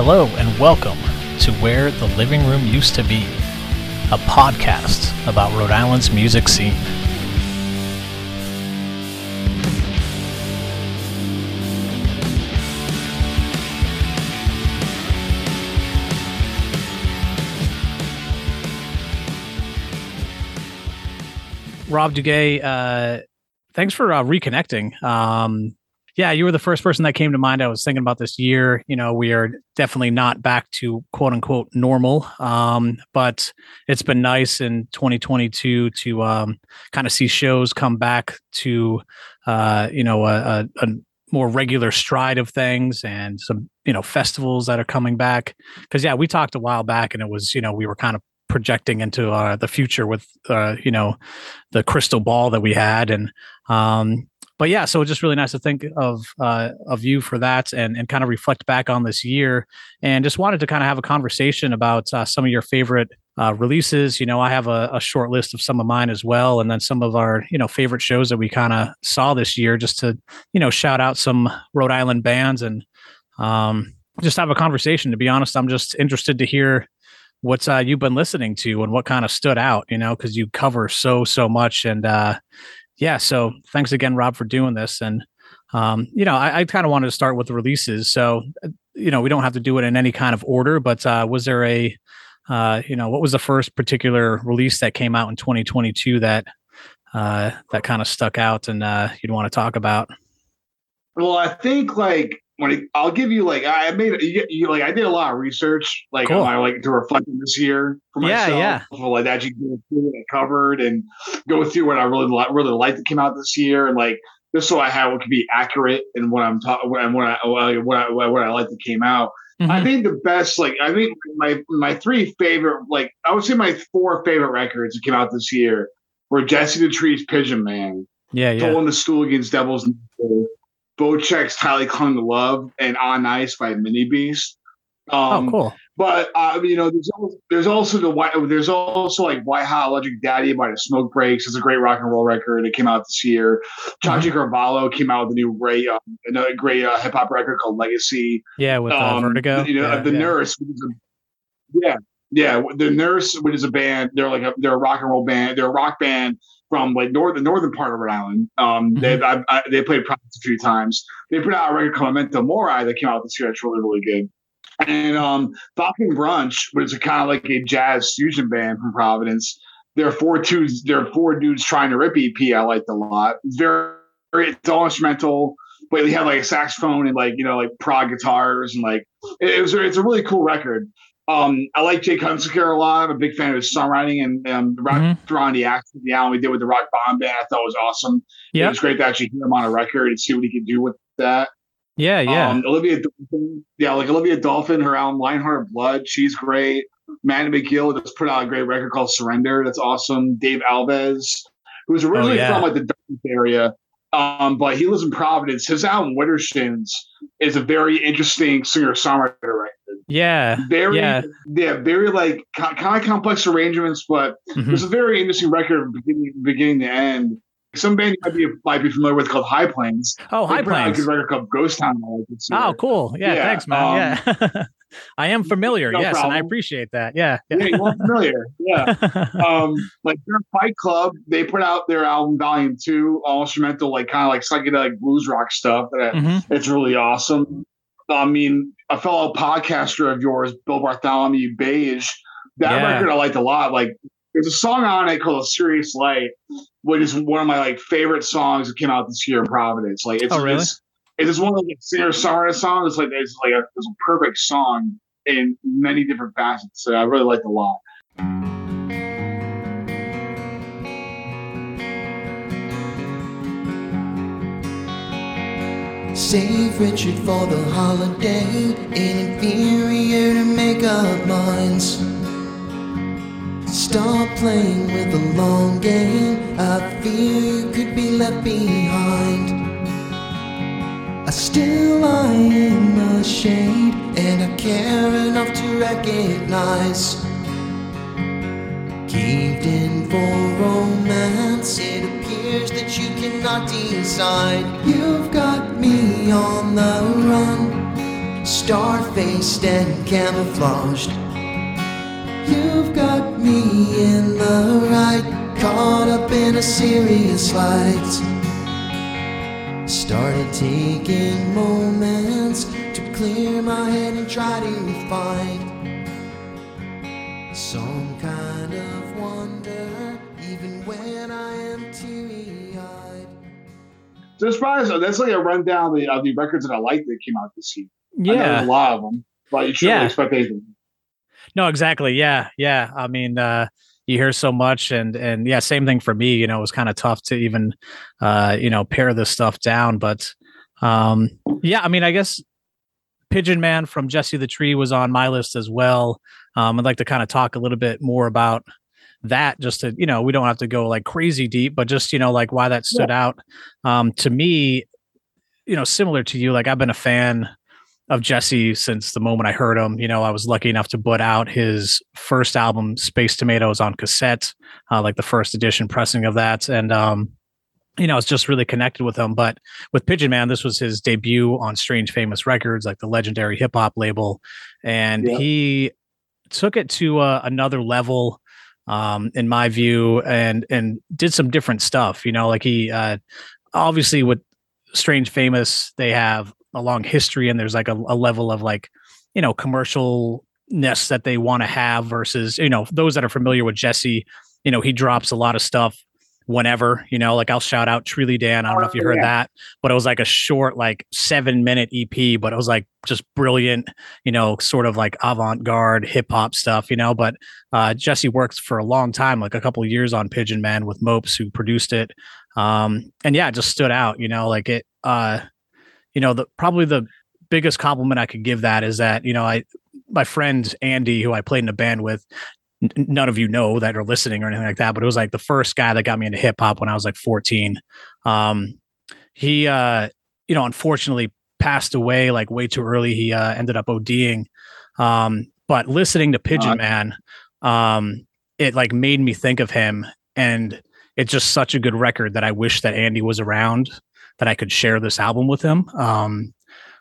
Hello, and welcome to Where the Living Room Used to Be, a podcast about Rhode Island's music scene. Rob Duguay, uh, thanks for uh, reconnecting. Um, yeah, you were the first person that came to mind. I was thinking about this year. You know, we are definitely not back to quote unquote normal, um, but it's been nice in 2022 to um, kind of see shows come back to, uh, you know, a, a, a more regular stride of things and some you know festivals that are coming back because yeah we talked a while back and it was you know we were kind of projecting into uh, the future with uh, you know the crystal ball that we had and um, but yeah so it's just really nice to think of uh, of you for that and and kind of reflect back on this year. And just wanted to kind of have a conversation about uh, some of your favorite uh, releases. You know i have a, a, short list of some of mine as well and then some of our you know favorite shows that we kind of saw this year just to you know shout out some rhode island bands and um, just have a conversation. To be honest i'm just interested to hear what's uh, you've been listening to and what kind of stood out you know because you cover so so much and uh yeah so thanks again rob for doing this. And um you know i, I kind of wanted to start with the releases. So uh, you know we don't have to do it in any kind of order but uh was there a uh you know what was the first particular release that came out in 2022 that uh that kind of stuck out and uh you'd want to talk about? Well i think like when it, I'll give you like I made you, you, like I did a lot of research like cool. on my like to reflect on this year for myself. Yeah, yeah. like actually go through what I covered and go through what I really really liked that came out this year and like just so I have what could be accurate and what I'm talking and what I what I what I like that came out. Mm-hmm. I think the best like I think my my three favorite like I would say my four favorite records that came out this year were Jesse the Trees Pigeon Man. Yeah, yeah. Pulling the stool against Devil's Bochek's Tightly Clung to Love and On Ice by Minibeast. Oh, um, oh, cool. But uh, you know, there's also, there's also the white. There's also like White Hot Electric Daddy by the Smoke Breaks. It's a great rock and roll record. It came out this year. Chachi mm-hmm. Carvalho came out with a new great, um, another great uh, hip hop record called Legacy. Yeah, with uh, um, Vertigo. You know, yeah, the yeah. Nurse. A, yeah, yeah. The Nurse, which is a band. They're like a they're a rock and roll band. They're a rock band from like north the northern part of Rhode Island. Um, mm-hmm. they I, I, they played Prophets a few times. They put out a record called Memento Mori that came out this year. That's really really good. And um, Falcon Brunch, which is a kind of like a jazz fusion band from Providence. There are four dudes. There are four dudes trying to rip EP. I liked a lot. It's very, very it's all instrumental, but they have like a saxophone and like you know like prog guitars and like it was. It's a really cool record. Um, I like Jake Hunsaker a lot. I'm a big fan of his songwriting and um, the rock mm-hmm. the action the album we did with the Rock Bomb Band. I thought was awesome. Yeah, it was great to actually hear him on a record and see what he could do with that. Yeah, yeah. Um, Olivia, Dolphin, yeah, like Olivia Dolphin, her album Lionheart Blood, she's great. Manny McGill just put out a great record called Surrender. That's awesome. Dave Alves, who's originally oh, yeah. from like the Dartmouth area, um, but he lives in Providence. His album Widdershins is a very interesting singer songwriter record. Yeah. Very, yeah, yeah very like kind of complex arrangements, but mm-hmm. it's a very interesting record beginning, beginning to end. Some band you might be, might be familiar with called High Plains. Oh, High Plains. A good record called Ghost Town. Oh, cool. Yeah, yeah, thanks, man. Um, yeah. I am familiar, no yes, problem. and I appreciate that. Yeah, yeah, you are familiar. Yeah, um, like their Fight Club, they put out their album Volume Two, all instrumental, like kind of like psychedelic blues rock stuff. That mm-hmm. it's really awesome. I mean, a fellow podcaster of yours, Bill Bartholomew Beige, that yeah. record I liked a lot. Like there's a song on it called "A Serious Light," which is one of my like favorite songs that came out this year in Providence. Like it's, oh, really? it's, it's one of the like, singer songwriter songs. It's like it's like a, it's a perfect song in many different facets. So I really liked a lot. Save Richard for the holiday, inferior to make up minds. Stop playing with the long game, I fear you could be left behind. I still lie in the shade, and I care enough to recognize. In for romance, it appears that you cannot decide. You've got me on the run, star faced and camouflaged. You've got me in the right, caught up in a serious light. Started taking moments to clear my head and try to find some So far as that's like a rundown of the, of the records that I like that came out this year. Yeah. a lot of them, but you shouldn't Yeah. expect anything. No, exactly. Yeah, yeah. I mean, uh, you hear so much, and and yeah, same thing for me. You know, it was kind of tough to even, uh, you know, pare this stuff down. But, um, yeah, I mean, I guess Pigeon Man from Jesse the Tree was on my list as well. Um, I'd like to kind of talk a little bit more about that, just to you know, we don't have to go like crazy deep, but just you know, like why that stood out. Um, to me, you know, similar to you, like I've been a fan of Jesse since the moment I heard him. You know, I was lucky enough to put out his first album, Space Tomatoes, on cassette, uh, like the first edition pressing of that, and um, you know, it's just really connected with him. But with Pigeon Man, this was his debut on Strange Famous Records, like the legendary hip hop label, and Yeah. he took it to uh, another level. Um, in my view, and and did some different stuff. You know, like he uh, obviously with Strange Famous, they have a long history and there's like a, a level of like, you know, commercialness that they want to have versus, you know, those that are familiar with Jesse, you know, he drops a lot of stuff whenever, you know, like I'll shout out Truly Dan. I don't know if you heard Yeah. that, but it was like a short, like seven minute EP, but it was like just brilliant, you know, sort of like avant garde hip hop stuff, you know. But uh, Jesse worked for a long time, like a couple of years on Pigeon Man with Mopes, who produced it. Um, and yeah, it just stood out, you know, like it, uh, you know, the probably the biggest compliment I could give that is that, you know, I, my friend Andy, who I played in a band with, none of you know that are listening or anything like that, but it was like the first guy that got me into hip hop when I was like 14. Um, he, uh, you know, unfortunately passed away like way too early. He uh, ended up ODing. Um, but listening to Pigeon Uh, Man, um, it like made me think of him and it's just such a good record that I wish that Andy was around that I could share this album with him. Um,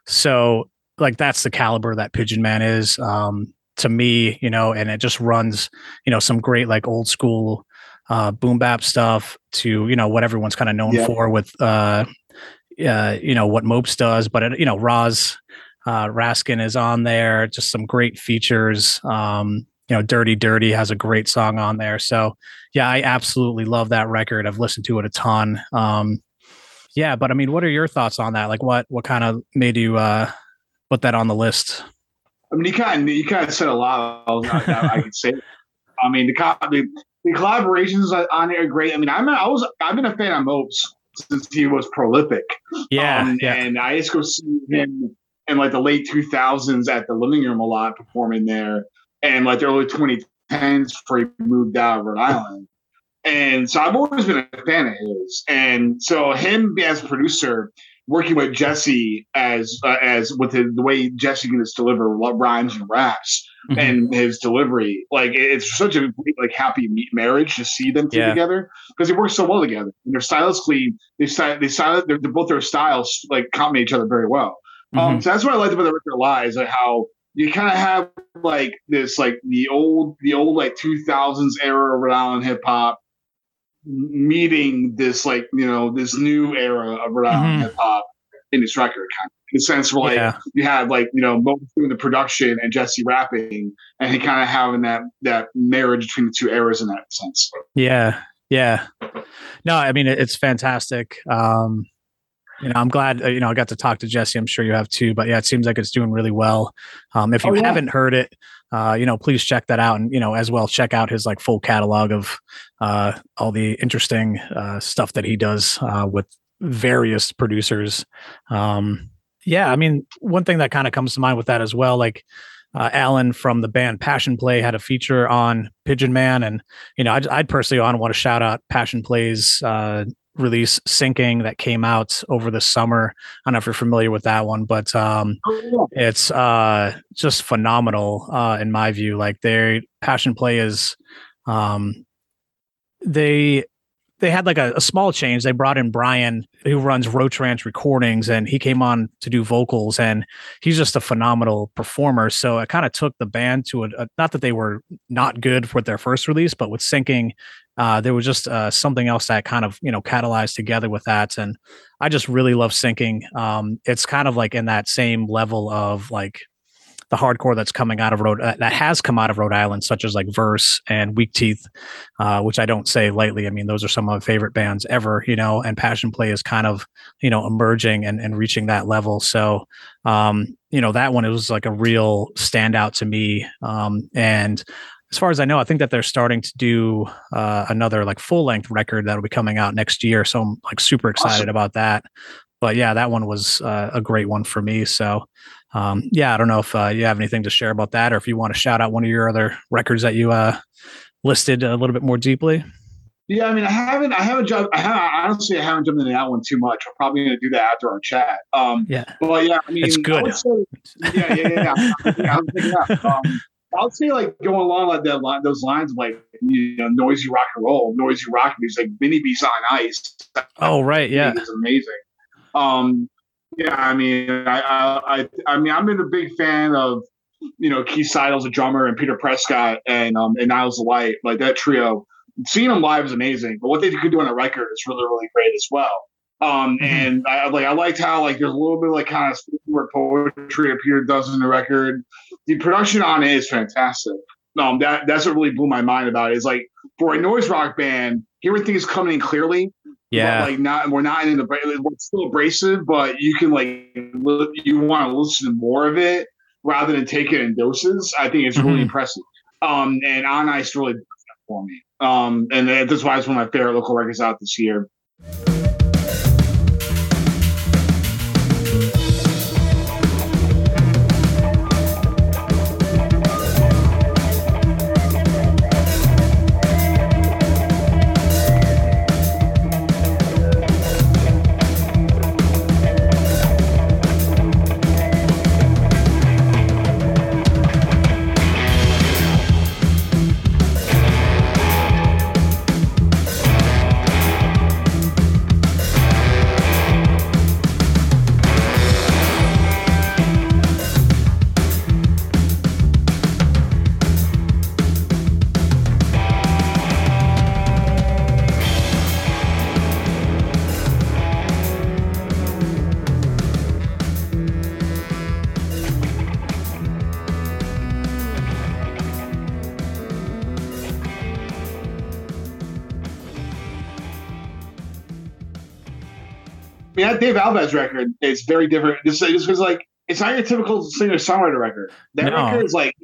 so like that's the caliber that Pigeon Man is um, to me, you know, and it just runs, you know, some great like old school uh, boom bap stuff to you know what everyone's kind of known Yeah. for with uh, uh, you know what Mopes does, but it, you know Roz uh, Raskin is on there, just some great features. Um, you know, Dirty Dirty has a great song on there. So yeah, I absolutely love that record. I've listened to it a ton. Um, yeah, but I mean, what are your thoughts on that? Like, what what kind of made you uh, put that on the list? I mean, you kind of you kind of said a lot. Of, I, I could say. I mean, the, the the collaborations on it are great. I mean, I'm I was I've been a fan of Mopes since he was prolific. Yeah, Um, yeah, And I used to go see him in like the late 2000s at the living room a lot, performing there, and like the early 2010s before he moved out of Rhode Island. And so I've always been a fan of his. And so him as a producer, working with Jesse as uh, as with the, the way Jesse can just deliver rhymes and raps Mhm. and his delivery, like it's such a like happy marriage to see them two Yeah. together because they work so well together. And they're stylistically, they style, they style, they're, they're both their styles like complement each other very well. Um, Mhm. so that's what I liked about the record lies, like how you kind of have like this, like the old, the old like 2000s era Island hip hop meeting this like you know this new era of Rhode Island Mhm. hip hop in this record, kind of in the sense where like yeah, you had like you know both doing the production and Jesse rapping, and he kind of having that that marriage between the two eras in that sense. yeah, yeah. No, I mean it's fantastic. Um, you know, I'm glad uh, you know I got to talk to Jesse. I'm sure you have too. But yeah, it seems like it's doing really well. Um, if you Oh, yeah. haven't heard it, uh, you know, please check that out, and you know, as well check out his like full catalog of uh, all the interesting uh, stuff that he does uh, with various producers. Um, yeah, I mean, one thing that kind of comes to mind with that as well, like uh, Alan from the band Passion Play had a feature on Pigeon Man, and you know, I'd, I'd personally want to shout out Passion Play's uh, release "Sinking" that came out over the summer. I don't know if you're familiar with that one, but um, it's uh, just phenomenal uh, in my view. Like their Passion Play is, um, they they had like a, a, small change. They brought in Brian, who runs Roach Ranch Recordings, and he came on to do vocals, and he's just a phenomenal performer. So it kind of took the band to a, a, not that they were not good with their first release, but with Sinking, uh, there was just uh, something else that kind of you know catalyzed together with that, and I just really love Sinking. Um, it's kind of like in that same level of like the hardcore that's coming out of Rhode uh, that has come out of Rhode Island, such as like Verse and Weak Teeth, uh, which I don't say lightly. I mean, those are some of my favorite bands ever, you know. And Passion Play is kind of you know emerging and, and reaching that level. So, um, you know, that one it was like a real standout to me. Um, and as far as I know, I think that they're starting to do uh, another like full length record that'll be coming out next year. So I'm like super excited awesome. about that. But yeah, that one was uh, a great one for me. So um, yeah, I don't know if uh, you have anything to share about that, or if you want to shout out one of your other records that you uh, listed a little bit more deeply. Yeah, I mean, I haven't, I haven't jumped. I haven't, honestly, I haven't jumped into that one too much. I'm probably going to do that after our chat. Um, yeah, but yeah, I mean, it's good. Say, yeah, yeah, yeah. yeah, yeah um, I'll say like going along like that line, those lines like you know, noisy rock and roll, noisy rock music, Minibeast on Ice. Oh right, yeah, it's amazing. Um, yeah, I mean, I, I, I mean, I've been a big fan of, you know, Keith Seidel's a drummer and Peter Prescott and um and Niles Light, like that trio. Seeing them live is amazing, but what they could do on a record is really, really great as well. Um, mm-hmm. and I like I liked how like there's a little bit of, like kind of word poetry Peter does in the record. The production on it is fantastic. Um, that that's what really blew my mind about it. Is like for a noise rock band, everything is coming in clearly, yeah, like not we're not in the it's still abrasive, but you can like you want to listen to more of it rather than take it in doses. I think it's really mm-hmm. impressive. Um, and on ice really for me. Um, and that's why it's one of my favorite local records out this year. That Dave Alves record is very different. Just because like it's not your typical singer songwriter record. That no. record is like,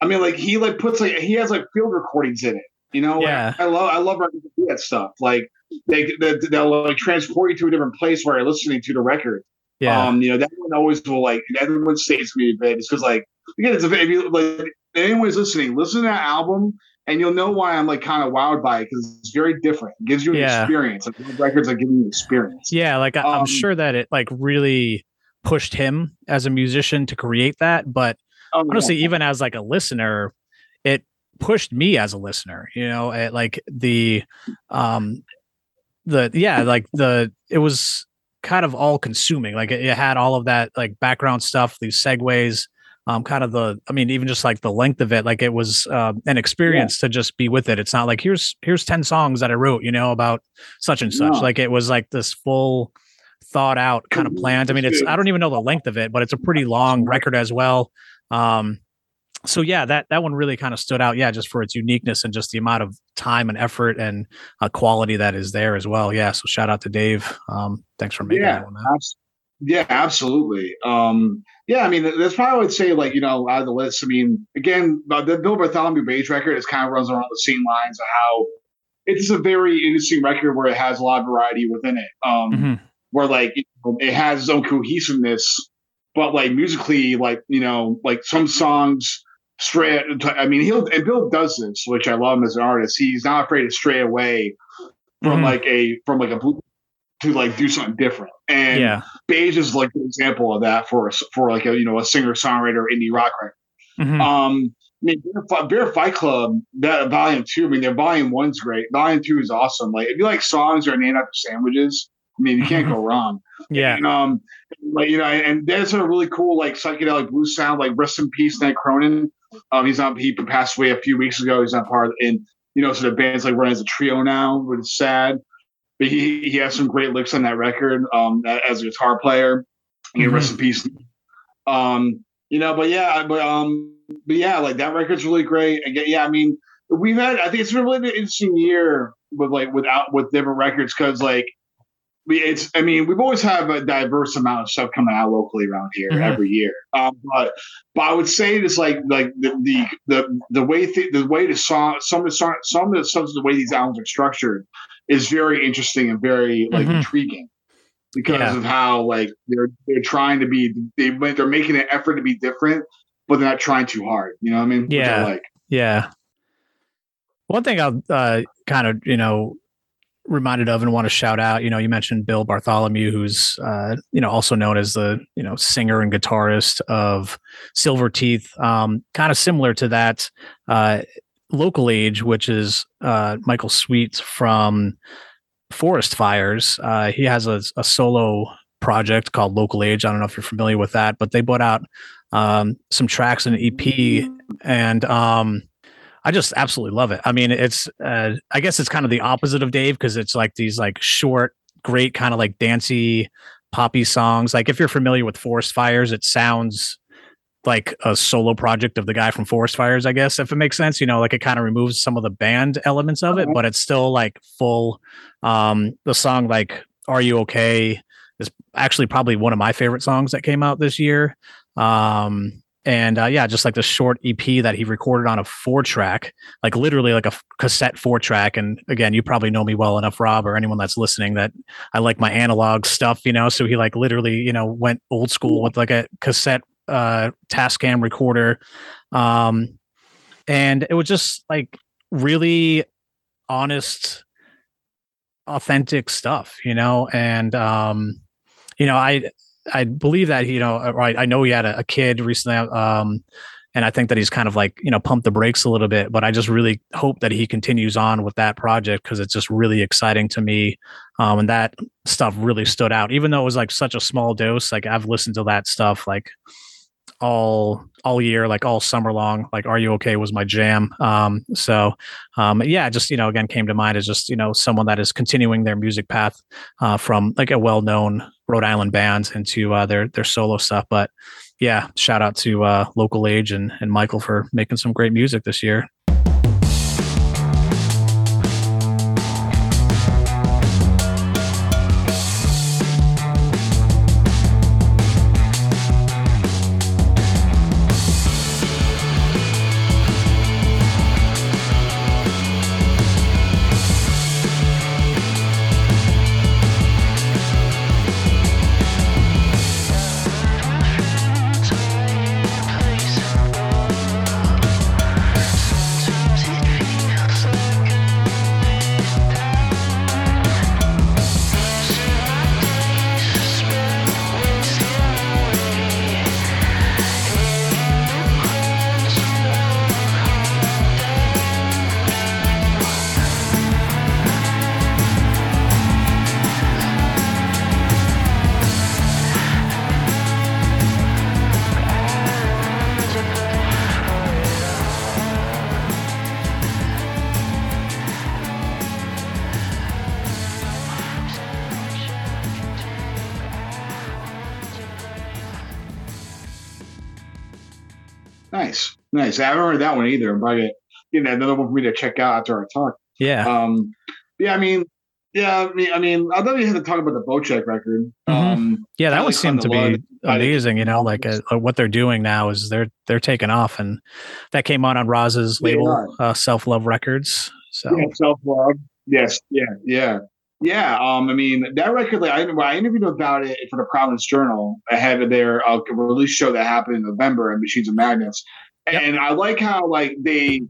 I mean, like he like puts like he has like field recordings in it. You know, yeah. I love I love records that do that stuff. Like they, they they'll like transport you to a different place where you're listening to the record. Yeah. Um, you know, that one always will like everyone stays me a bit. It's because like again, it's a, if you like anyone's listening, listen to that album and you'll know why I'm like kind of wowed by it because it's very different. It gives you an yeah. experience. Like records are giving you experience. Yeah, like um, I'm sure that it like really pushed him as a musician to create that, but oh, honestly, yeah. even as like a listener, it pushed me as a listener. You know, it, like the um the yeah, like the it was kind of all consuming. Like it, it had all of that like background stuff, these segues um, kind of the i mean even just like the length of it like it was uh, an experience yeah. to just be with it. It's not like here's here's 10 songs that i wrote you know about such and such. No. like it was like this full thought out kind of planned. I mean it's i don't even know the length of it but it's a pretty long record as well. Um so yeah that that one really kind of stood out yeah just for its uniqueness and just the amount of time and effort and uh, quality that is there as well. Yeah so shout out to dave. Um thanks for making yeah, that one yeah, absolutely. Um, yeah, I mean, that's probably I would say, like, you know, out of the list, I mean, again, the Bill Bartholomew Beige record is kind of runs around the same lines of how it's a very interesting record where it has a lot of variety within it. Um, mm-hmm. Where, like, it has its own cohesiveness, but, like, musically, like, you know, like some songs stray. I mean, he'll, and Bill does this, which I love him as an artist. He's not afraid to stray away from, mm-hmm. like, a, from, like, a to like do something different. And yeah. Beige is like an example of that for for like a you know a singer songwriter indie rock record. Mm-hmm. Um, mean, Beer, Beer Fight Club, that volume two. I mean, their volume one's great. Volume two is awesome. Like if you like songs or are named after sandwiches, I mean, you can't go wrong. Yeah. And, um, like you know, and there's a really cool like psychedelic blues sound. Like rest in peace, Ned Cronin. Um, he's not. He passed away a few weeks ago. He's not part of. And you know, so the band's like running as a trio now, which is sad. But he he has some great licks on that record. Um, as a guitar player. You Mhm. rest in peace. Um, you know, but yeah, but um, but yeah, like that record's really great. Again, yeah, I mean, we've had. I think it's been really an interesting year with like without with different records because like we it's I mean we've always have a diverse amount of stuff coming out locally around here Mhm. every year. Um, but but I would say it's like like the the the, the way th- the way the song some of the song some of the some of the way these albums are structured is very interesting and very like Mhm. intriguing because Yeah. of how like they're they're trying to be they they're making an effort to be different but they're not trying too hard. You know what I mean? Which I Yeah. like. Yeah. One thing I'll uh, kind of, you know, reminded of and want to shout out, you know, you mentioned Bill Bartholomew, who's, uh, you know, also known as the, you know, singer and guitarist of Silver Teeth. Um, kind of similar to that, uh, local age, which is uh, Michael Sweet from Forest Fires. Uh, he has a, a solo project called Local Age. I don't know if you're familiar with that, but they put out um, some tracks in an EP, and um, I just absolutely love it. I mean, it's uh, I guess it's kind of the opposite of Dave because it's like these like short, great kind of like dancey, poppy songs. Like if you're familiar with Forest Fires, it sounds like a solo project of the guy from Forest Fires, I guess, if it makes sense. You know, like it kind of removes some of the band elements of it, but it's still like full. Um, the song like "Are You Okay" is actually probably one of my favorite songs that came out this year. Um, and uh, yeah, just like the short EP that he recorded on a four track, like literally like a f- cassette four track. And again, you probably know me well enough, Rob, or anyone that's listening, that I like my analog stuff, you know. So he like literally, you know, went old school with like a cassette uh Tascam recorder. Um, and it was just like really honest, authentic stuff, you know. And um, you know, I I believe that you know, or I, I know he had a, a kid recently, um, and I think that he's kind of like you know pumped the brakes a little bit. But I just really hope that he continues on with that project because it's just really exciting to me, um, and that stuff really stood out. Even though it was like such a small dose, like I've listened to that stuff like all all year like all summer long like are you okay? was my jam. Um so um yeah just you know again came to mind as just you know someone that is continuing their music path uh from like a well-known rhode island band into uh their their solo stuff. But yeah shout out to uh local age and and michael for making some great music this year Nice. I haven't heard that one either. I'm probably getting another one for me to check out after our talk. yeah Um, yeah, I mean, yeah, I mean, I mean, I thought you had to talk about the Bocheck record. Mhm. Um, yeah that one seemed to be amazing you know like uh, uh, what they're doing now is they're they're taking off and that came out on roz's label uh self-love records so yeah, self love. Yes, yeah, yeah, yeah. Um, I mean, that record. Like, I, I interviewed about it for the Providence Journal ahead of their uh, release show that happened in November at Machines of Yep. and I like how like they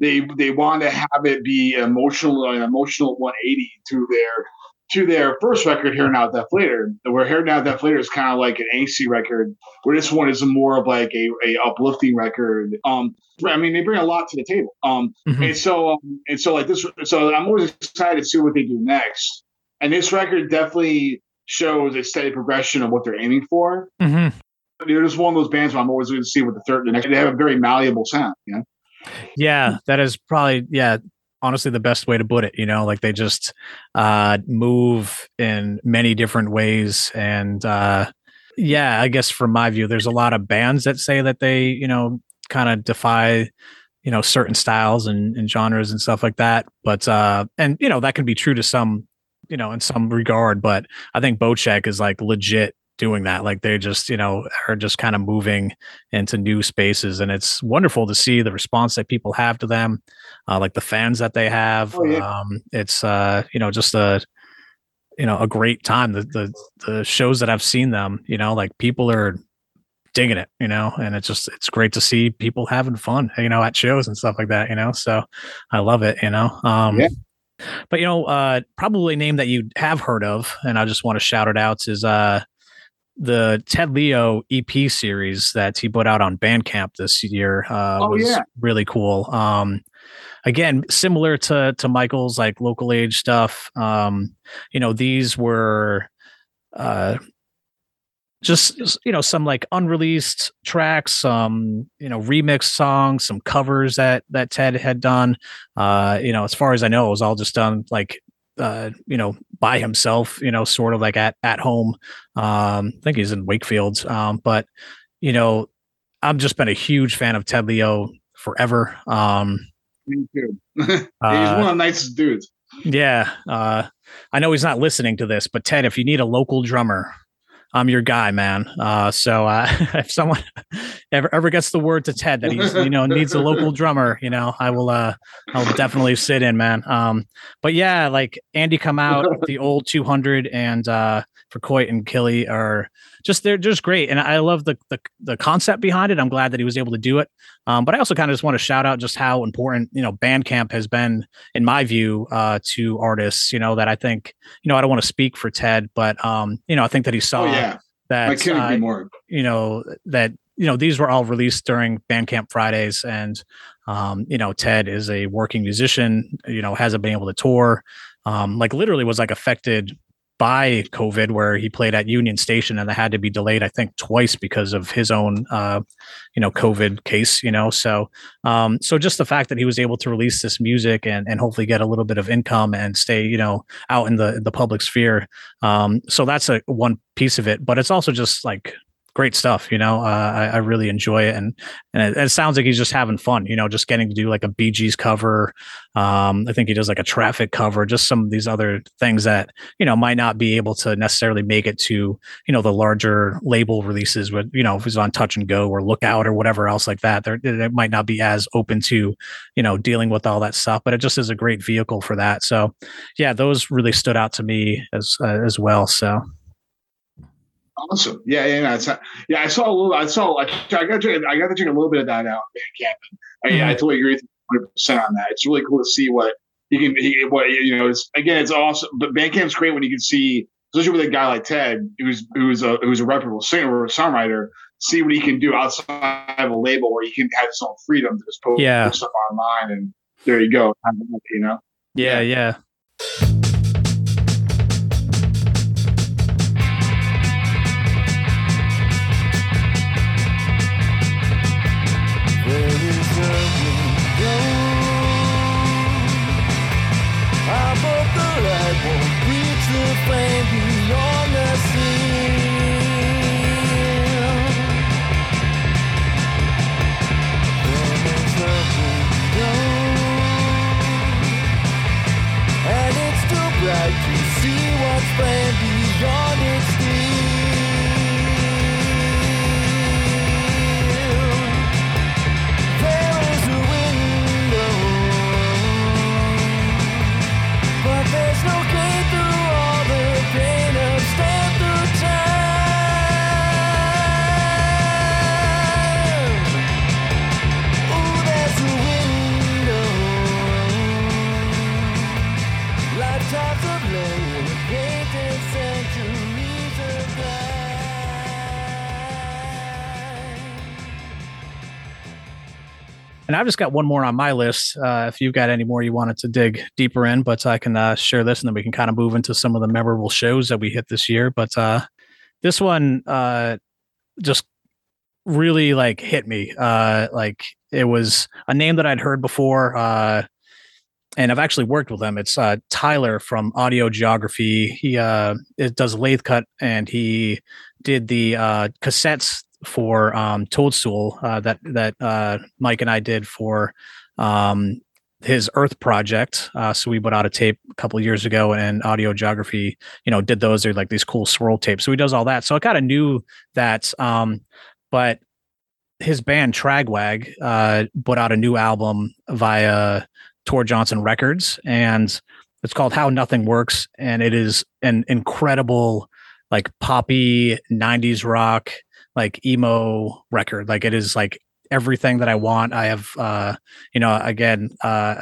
they they want to have it be emotional, an emotional 180 to their to their first record, Here Now Death Later, where Here Now Death Later is kind of like an angsty record, where this one is more of like a, a uplifting record. Um, I mean, they bring a lot to the table. Um, mm-hmm. and so um, and so like this, so I'm always excited to see what they do next. And this record definitely shows a steady progression of what they're aiming for. Mm-hmm. They're just one of those bands where I'm always going to see what the third, the next. They have a very malleable sound. You know? Yeah, that is probably yeah honestly the best way to put it you know like they just uh move in many different ways and uh yeah i guess from my view there's a lot of bands that say that they you know kind of defy you know certain styles and, and genres and stuff like that but uh and you know that can be true to some you know in some regard but i think Bochek is like legit doing that. Like they just, you know, are just kind of moving into new spaces. And it's wonderful to see the response that people have to them, uh, like the fans that they have. Oh, yeah. um, it's, uh, you know, just a, you know, a great time. The, the, the shows that I've seen them, you know, like people are digging it, you know, and it's just, it's great to see people having fun, you know, at shows and stuff like that, you know, so I love it, you know, um, yeah. But you know, uh, probably a name that you have heard of, and I just want to shout it out is uh, the Ted Leo EP series that he put out on Bandcamp this year uh, oh, was yeah. really cool. Um, again, similar to to Michael's like local age stuff. Um, you know, these were uh, just you know some like unreleased tracks, some you know remix songs, some covers that that Ted had done. Uh, you know, as far as I know, it was all just done like uh, you know, by himself, you know, sort of like at at home. Um, I think he's in Wakefield. Um, but you know, I've just been a huge fan of Ted Leo forever. Um, Me too. he's uh, one of the nicest dudes. Yeah. Uh, I know he's not listening to this, but Ted, if you need a local drummer, I'm your guy, man. Uh, so uh, if someone ever ever gets the word to Ted that he's you know needs a local drummer, you know, I will uh I'll definitely sit in, man. Um, but yeah, like Andy come out, the old 200 and uh for Coit and Killy are just they're just great, and I love the, the the concept behind it. I'm glad that he was able to do it. Um, but I also kind of just want to shout out just how important you know Bandcamp has been in my view uh, to artists. You know that I think you know I don't want to speak for Ted, but um, you know I think that he saw oh, yeah. that I couldn't uh, be more. You know that you know these were all released during Bandcamp Fridays, and um, you know Ted is a working musician. You know hasn't been able to tour. Um, like literally was like affected by COVID, where he played at Union Station and that had to be delayed, I think, twice because of his own, uh, you know, COVID case. You know, so um, so just the fact that he was able to release this music and and hopefully get a little bit of income and stay, you know, out in the the public sphere. Um, so that's a one piece of it, but it's also just like great stuff. You know, uh, I, I, really enjoy it, and and it, it, sounds like he's just having fun. You know, just getting to do like a Bee Gees cover. Um, I think he does like a Traffic cover, just some of these other things that you know might not be able to necessarily make it to you know the larger label releases. With you know, if he's on Touch and Go or Lookout or whatever else like that, there it might not be as open to you know dealing with all that stuff. But it just is a great vehicle for that. So yeah, those really stood out to me as uh, as well. So. Awesome. Yeah, yeah, yeah. yeah, I saw a little. I saw. I, I got to. I got to check a little bit of that out. Bandcamp. And, yeah, I mm-hmm. totally agree with 100 percent on that. It's really cool to see what you can. He, what you know. It's again. It's awesome. But Bandcamp's great when you can see, especially with a guy like Ted, who's who's a who's a reputable singer or a songwriter. See what he can do outside of a label where he can have his own freedom to just post yeah. stuff online, and there you go. You know. Yeah, yeah. lifetimes and I've just got one more on my list. Uh, if you've got any more you wanted to dig deeper in, but I can uh, share this and then we can kind of move into some of the memorable shows that we hit this year. But uh, this one uh, just really like hit me. Uh, like it was a name that I'd heard before. Uh, and I've actually worked with him. It's Tyler from Audio Geography. He it does lathe cut, and he did the cassettes for um, Toadstool uh, that that uh, Mike and I did for um, his Earth project. Uh, so we put out a tape a couple years ago, and Audio Geography, you know, did those. They're like these cool swirl tapes. So he does all that. So I kind of knew that, um, but his band Tragwag uh, put out a new album via Tor Johnson Records, and it's called How Nothing Works, and it is an incredible, like poppy '90s rock, like emo record. Like it is like everything that I want. I have, uh, you know, again, uh,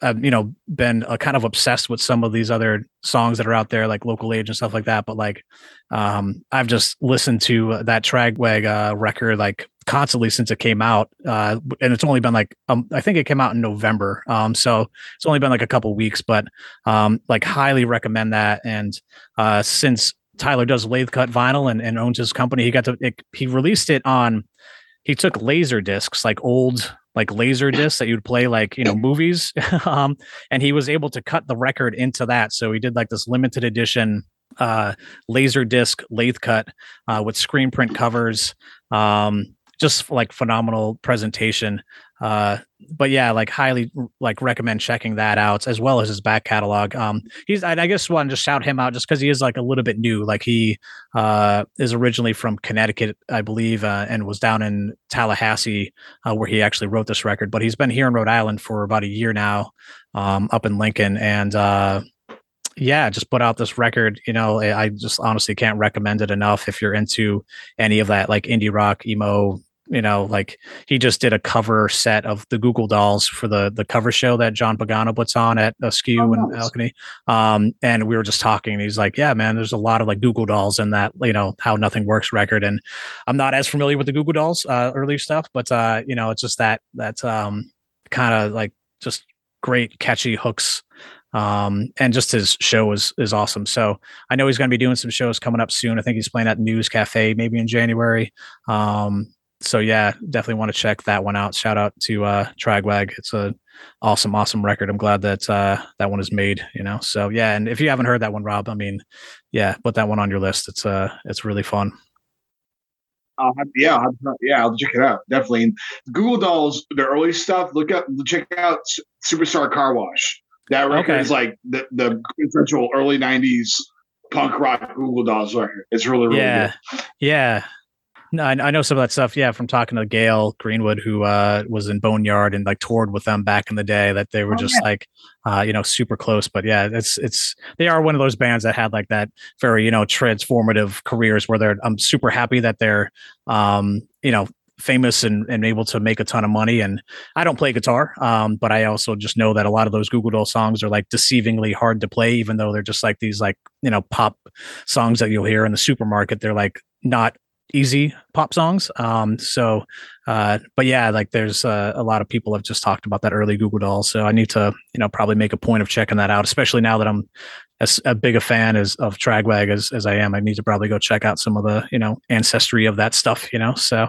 I've you know been uh, kind of obsessed with some of these other songs that are out there, like Local Age and stuff like that. But like, um, I've just listened to that Tragwag uh, record like constantly since it came out, uh, and it's only been like um, I think it came out in November. Um, so it's only been like a couple weeks, but um, like highly recommend that. And uh, since Tyler does lathe cut vinyl and, and owns his company, he got to it, he released it on. He took laser discs, like old like laser discs that you'd play like you know movies. Um, and he was able to cut the record into that. So he did like this limited edition uh, laser disc lathe cut uh, with screen print covers. Um, just like phenomenal presentation uh, but yeah, like highly like recommend checking that out as well as his back catalog. Um, he's I, I guess want to just shout him out just because he is like a little bit new. Like he uh, is originally from Connecticut, I believe, uh, and was down in Tallahassee uh, where he actually wrote this record. But he's been here in Rhode Island for about a year now, um, up in Lincoln, and uh, yeah, just put out this record. You know, I just honestly can't recommend it enough if you're into any of that like indie rock, emo, you know, like he just did a cover set of the Goo Goo Dolls for the the cover show that John Pagano puts on at Askew oh, and nice. Alchemy. Um, and we were just talking, and he's like, "Yeah, man, there's a lot of like Goo Goo Dolls in that, you know, How Nothing Works record." And I'm not as familiar with the Goo Goo Dolls uh, early stuff, but uh, you know, it's just that that um, kind of like just great catchy hooks um, and just his show is is awesome. So I know he's going to be doing some shows coming up soon. I think he's playing at News Cafe maybe in January. Um, so yeah, definitely want to check that one out. Shout out to uh Tragwag. It's a awesome, awesome record. I'm glad that uh that one is made, you know. So yeah, and if you haven't heard that one, Rob, I mean, yeah, put that one on your list. It's uh it's really fun. Uh, yeah, I'll, yeah, I'll check it out. Definitely. And Goo Goo Dolls, the early stuff. Look up, check out Superstar Car Wash. That record okay. is like the the essential early '90s punk rock Google Goo Dolls record. It's really, really yeah, good. yeah. No, I, I, know some of that stuff. Yeah, from talking to Gail Greenwood, who uh, was in Boneyard and like toured with them back in the day. That they were oh, just yeah. like, uh, you know, super close. But yeah, it's it's they are one of those bands that had like that very you know transformative careers where they're. I'm super happy that they're, um, you know, famous and, and able to make a ton of money. And I don't play guitar, um, but I also just know that a lot of those Goo Goo Doll songs are like deceivingly hard to play, even though they're just like these like you know pop songs that you'll hear in the supermarket. They're like not easy pop songs. Um, so, uh, but yeah, like there's uh, a lot of people have just talked about that early Goo Goo Doll. So I need to, you know, probably make a point of checking that out, especially now that I'm as a big a fan as of Tragwag as, as I am. I need to probably go check out some of the, you know, ancestry of that stuff, you know, so.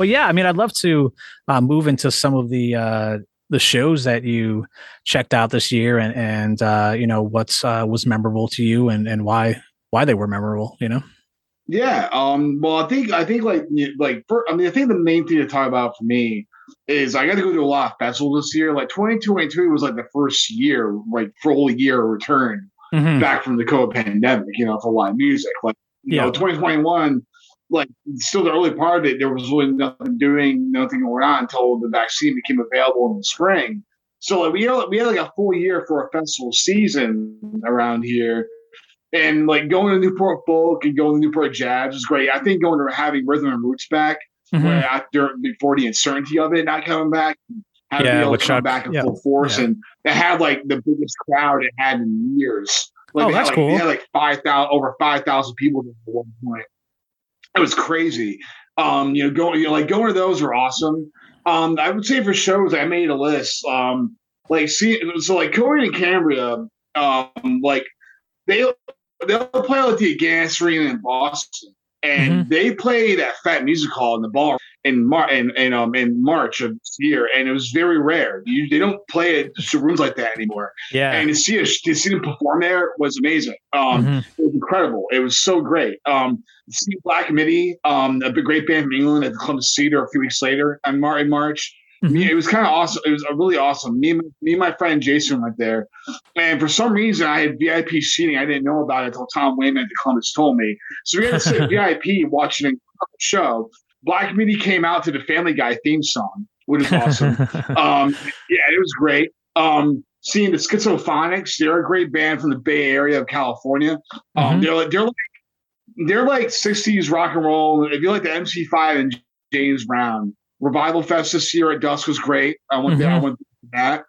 But yeah, I mean, I'd love to uh, move into some of the uh, the shows that you checked out this year, and and uh, you know what's uh, was memorable to you, and and why why they were memorable. You know. Yeah. Um. Well, I think I think like like for, I mean I think the main thing to talk about for me is I got to go to a lot of festivals this year. Like 2022 was like the first year, like full year return mm-hmm. back from the COVID pandemic. You know, for live music. Like you yeah. know, 2021 like still the early part of it, there was really nothing doing, nothing going on until the vaccine became available in the spring. So like we had, we had like a full year for a festival season around here, and like going to Newport Folk and going to Newport Jazz was great. I think going to having Rhythm and Roots back, mm-hmm. where after before the uncertainty of it not coming back, had yeah, able to come back in yeah. full force, yeah. and it had like the biggest crowd it had in years. Like, oh, that's had, like, cool. They had like five thousand, over five thousand people at one point. It was crazy. Um, you know, going you know, like going to those are awesome. Um, I would say for shows, I made a list. Um, like see, so like Coheed and Cambria, um, like they they'll play like the Agganis Arena in Boston, and mm-hmm. they played at Fete Music Hall in the bar in Mar in, in um in March of this year, and it was very rare. You, they don't play at rooms like that anymore. Yeah, and to see a, to see them perform there was amazing. Um, mm-hmm. it was incredible. It was so great. Um, see Black Midi, um, a great band from England at the Columbus Theater a few weeks later Mar- in March. Mm-hmm. it was kind of awesome. It was a really awesome. Me, me and my friend Jason went there, and for some reason I had VIP seating. I didn't know about it until Tom Wayman at the Columbus told me. So we had to sit VIP watching a show. Black Midi came out to the Family Guy theme song, which is awesome. um, yeah, it was great. Um, seeing the Schizophonics, they're a great band from the Bay Area of California. Um, mm-hmm. They're like they're like they're like 60s rock and roll. If you like the MC5 and James Brown, Revival Fest this year at dusk was great. I went mm-hmm. there. I went that.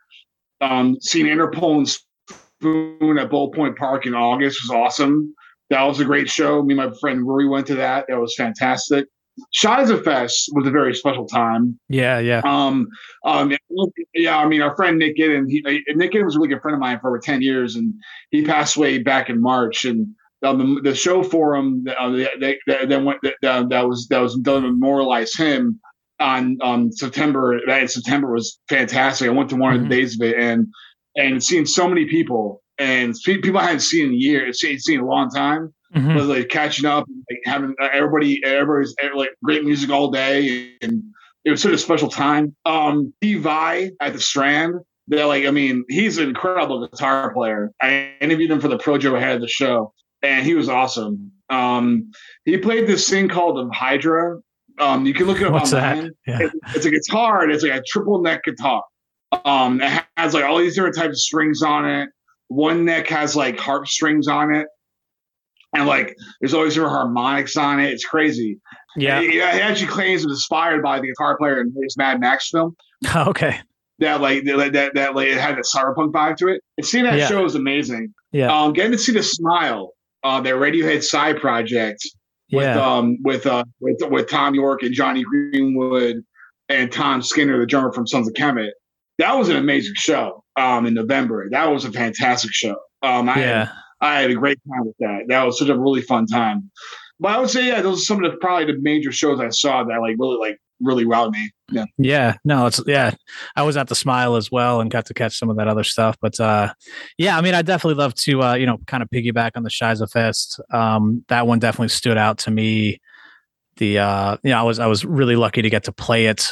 Um, seeing Interpol and Spoon at Bold Point Park in August was awesome. That was a great show. Me and my friend Rory went to that. That was fantastic. Shiza Fest was a very special time. Yeah, yeah. Um, um, yeah. I mean, our friend Nick Giddens, he, Nick Giddens was a really good friend of mine for over ten years, and he passed away back in March. And um, the, the, show for him, uh, they, they, they went that, that was that was done to memorialize him on on September. That September was fantastic. I went to one mm-hmm. of the mm-hmm. days of it, and and seeing so many people and people I hadn't seen in years, seen, seen a long time. Mm-hmm. Was like catching up, like having uh, everybody, everybody's like great music all day, and it was such a special time. Um, Vai at the Strand, they're like, I mean, he's an incredible guitar player. I interviewed him for the Projo ahead of the show, and he was awesome. Um, he played this thing called the Hydra, um, you can look it up What's online. Yeah. It's, it's a guitar. And it's like a triple neck guitar. Um, it has like all these different types of strings on it. One neck has like harp strings on it, and like there's always different harmonics on it. It's crazy. Yeah, he, he actually claims it was inspired by the guitar player in his Mad Max film. okay. That like that that, that like it had a cyberpunk vibe to it. And seeing that yeah. show is amazing. Yeah. Um, getting to see the smile, uh, their Radiohead side project with yeah. um with uh with with Thom Yorke and Jonny Greenwood and Tom Skinner, the drummer from Sons of Kemet. That was an amazing show um in November. That was a fantastic show. Um I yeah. had, I had a great time with that. That was such a really fun time. But I would say yeah, those are some of the probably the major shows I saw that like really like really wowed me. Yeah. Yeah. No, it's yeah. I was at the smile as well and got to catch some of that other stuff. But uh yeah, I mean I definitely love to uh, you know, kind of piggyback on the Shiza Fest. Um that one definitely stood out to me. The uh you know, I was I was really lucky to get to play it